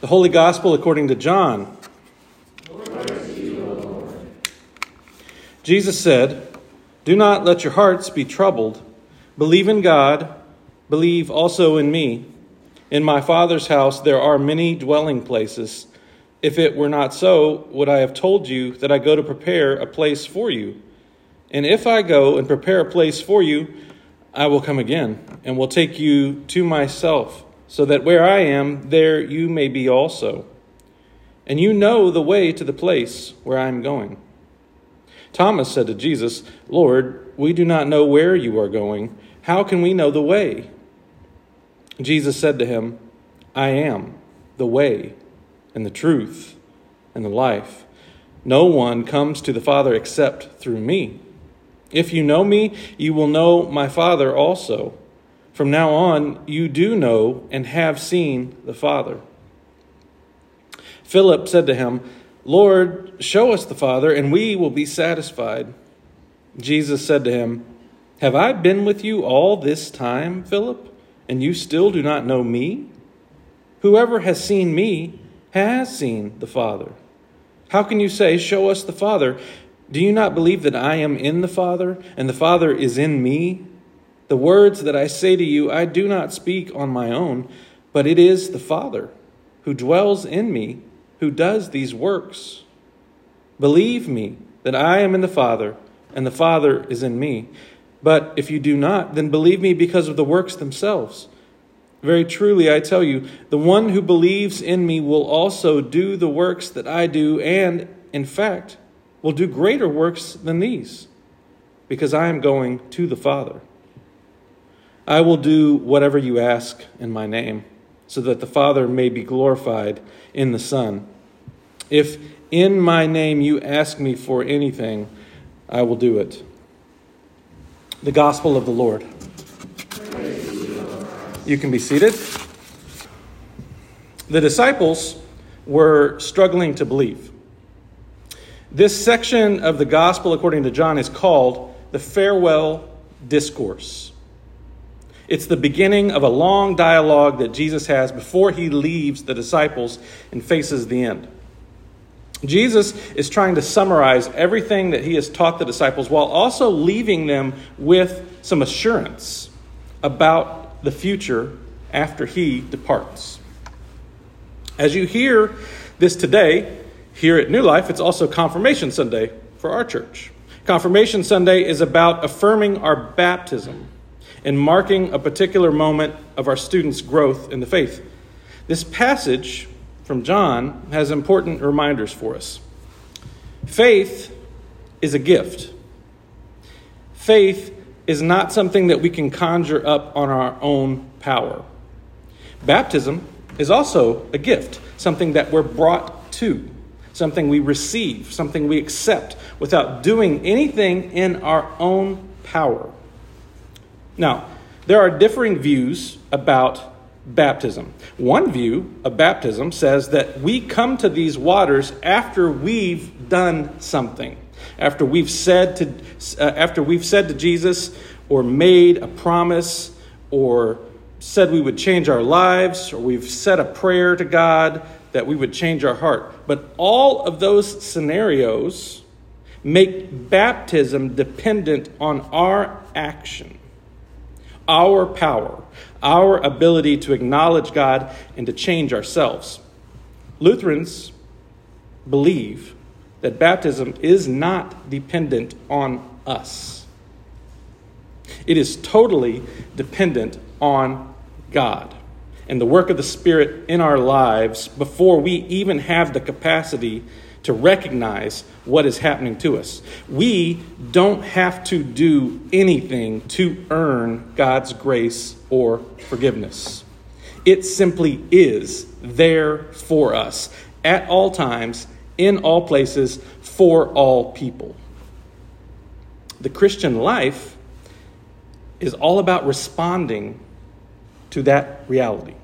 The Holy Gospel according to John. Jesus said, Do not let your hearts be troubled. Believe in God, believe also in me. In my Father's house there are many dwelling places. If it were not so, would I have told you that I go to prepare a place for you? And if I go and prepare a place for you, I will come again and will take you to myself, so that where I am, there you may be also. And you know the way to the place where I am going. Thomas said to Jesus, Lord, we do not know where you are going. How can we know the way? Jesus said to him, I am the way and the truth and the life. No one comes to the Father except through me. If you know me, you will know my Father also. From now on, you do know and have seen the Father. Philip said to him, Lord, show us the Father, and we will be satisfied. Jesus said to him, Have I been with you all this time, Philip, and you still do not know me? Whoever has seen me has seen the Father. How can you say, Show us the Father? Do you not believe that I am in the Father, and the Father is in me? The words that I say to you, I do not speak on my own, but it is the Father who dwells in me who does these works. Believe me that I am in the Father, and the Father is in me. But if you do not, then believe me because of the works themselves. Very truly, I tell you, the one who believes in me will also do the works that I do, and, in fact, will do greater works than these, because I am going to the Father. I will do whatever you ask in my name, so that the Father may be glorified in the Son. If in my name you ask me for anything, I will do it. The Gospel of the Lord. You can be seated. The disciples were struggling to believe. This section of the gospel, according to John, is called the farewell discourse. It's the beginning of a long dialogue that Jesus has before he leaves the disciples and faces the end. Jesus is trying to summarize everything that he has taught the disciples while also leaving them with some assurance about the future after he departs. As you hear this today, here at New Life, it's also Confirmation Sunday for our church. Confirmation Sunday is about affirming our baptism and marking a particular moment of our students' growth in the faith. This passage from John has important reminders for us. Faith is a gift. Faith is not something that we can conjure up on our own power. Baptism is also a gift, something that we're brought to something we receive, something we accept without doing anything in our own power. Now, there are differing views about baptism. One view of baptism says that we come to these waters after we've done something. After we've said to uh, after we've said to Jesus or made a promise or said we would change our lives or we've said a prayer to God that we would change our heart. But all of those scenarios make baptism dependent on our action, our power, our ability to acknowledge God and to change ourselves. Lutherans believe that baptism is not dependent on us. It is totally dependent on God and the work of the Spirit in our lives before we even have the capacity to recognize what is happening to us. We don't have to do anything to earn God's grace or forgiveness. It simply is there for us at all times, in all places, for all people. The Christian life is all about responding to that reality.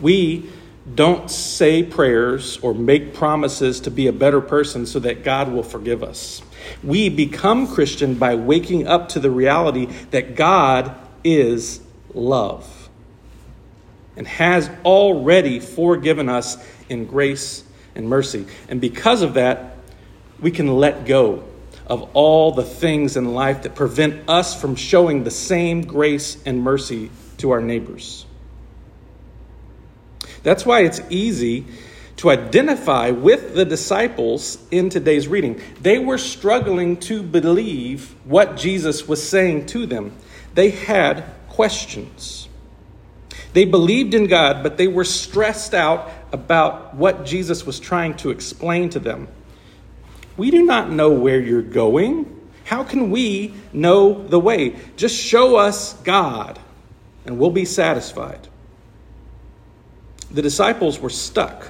We don't say prayers or make promises to be a better person so that God will forgive us. We become Christian by waking up to the reality that God is love. and has already forgiven us in grace and mercy. And because of that, we can let go of all the things in life that prevent us from showing the same grace and mercy to our neighbors. That's why it's easy to identify with the disciples in today's reading. They were struggling to believe what Jesus was saying to them, they had questions. They believed in God, but they were stressed out about what Jesus was trying to explain to them. We do not know where you're going. How can we know the way? Just show us God, and we'll be satisfied. The disciples were stuck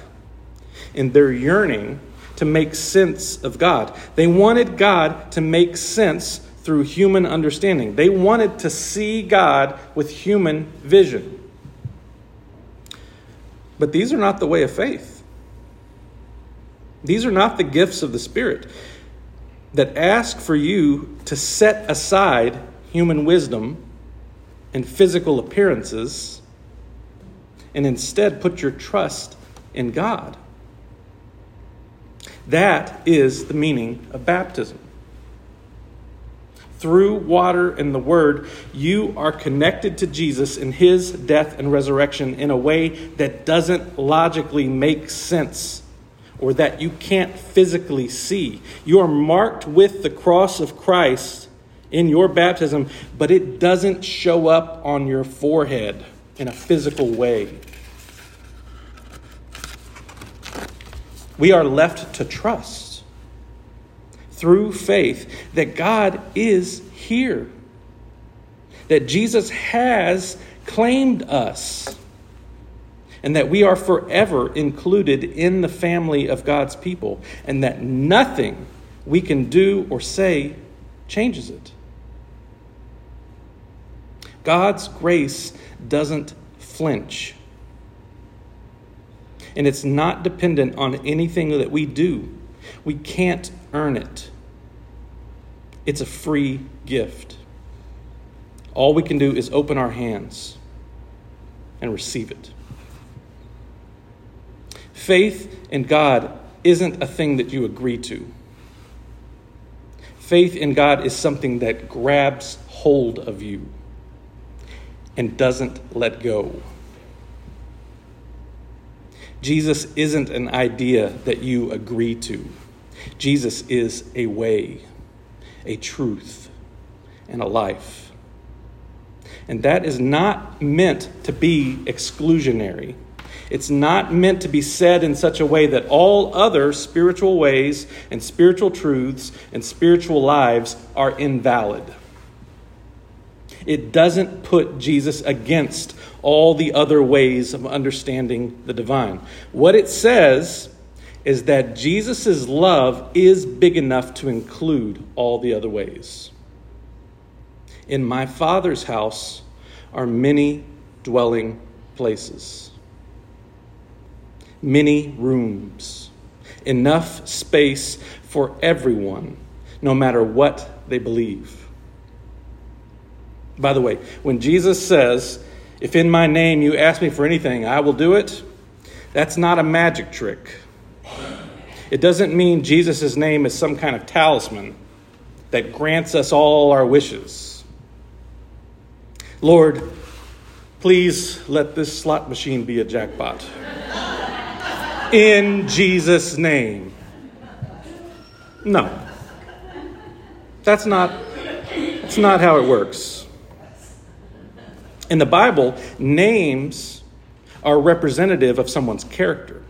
in their yearning to make sense of God. They wanted God to make sense through human understanding. They wanted to see God with human vision. But these are not the way of faith. These are not the gifts of the Spirit that ask for you to set aside human wisdom and physical appearances and instead put your trust in God. That is the meaning of baptism. Through water and the Word, you are connected to Jesus in His death and resurrection in a way that doesn't logically make sense or that you can't physically see. You are marked with the cross of Christ in your baptism, but it doesn't show up on your forehead in a physical way. We are left to trust through faith that God is here, that Jesus has claimed us, and that we are forever included in the family of God's people, and that nothing we can do or say changes it. God's grace doesn't flinch and it's not dependent on anything that we do. We can't earn it. It's a free gift. All we can do is open our hands and receive it. Faith in God isn't a thing that you agree to. Faith in God is something that grabs hold of you and doesn't let go. Jesus isn't an idea that you agree to. Jesus is a way, a truth, and a life. And that is not meant to be exclusionary. It's not meant to be said in such a way that all other spiritual ways and spiritual truths and spiritual lives are invalid. It doesn't put Jesus against all the other ways of understanding the divine. What it says is that Jesus' love is big enough to include all the other ways. In my Father's house are many dwelling places, many rooms, enough space for everyone, no matter what they believe. By the way, when Jesus says, If in my name you ask me for anything, I will do it, that's not a magic trick. It doesn't mean Jesus' name is some kind of talisman that grants us all our wishes. Lord, please let this slot machine be a jackpot. In Jesus' name. No. That's not that's not how it works. In the Bible, names are representative of someone's character.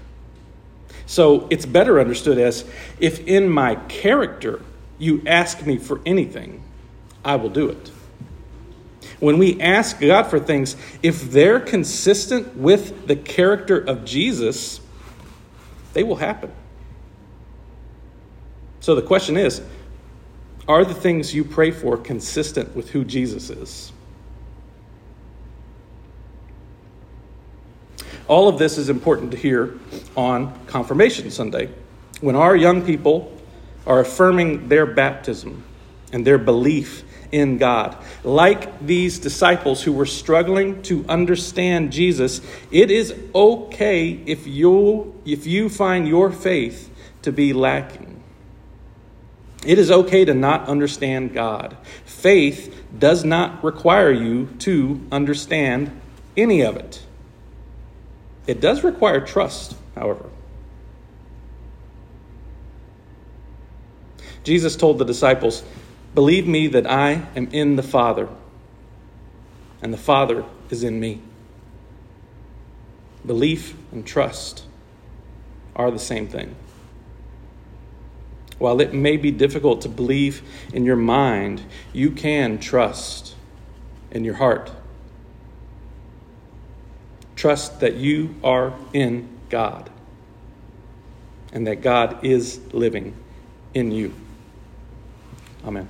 So it's better understood as if in my character you ask me for anything, I will do it. When we ask God for things, if they're consistent with the character of Jesus, they will happen. So the question is are the things you pray for consistent with who Jesus is? All of this is important to hear on Confirmation Sunday when our young people are affirming their baptism and their belief in God. Like these disciples who were struggling to understand Jesus, it is okay if you if you find your faith to be lacking. It is okay to not understand God. Faith does not require you to understand any of it. It does require trust, however. Jesus told the disciples, Believe me that I am in the Father, and the Father is in me. Belief and trust are the same thing. While it may be difficult to believe in your mind, you can trust in your heart. Trust that you are in God and that God is living in you. Amen.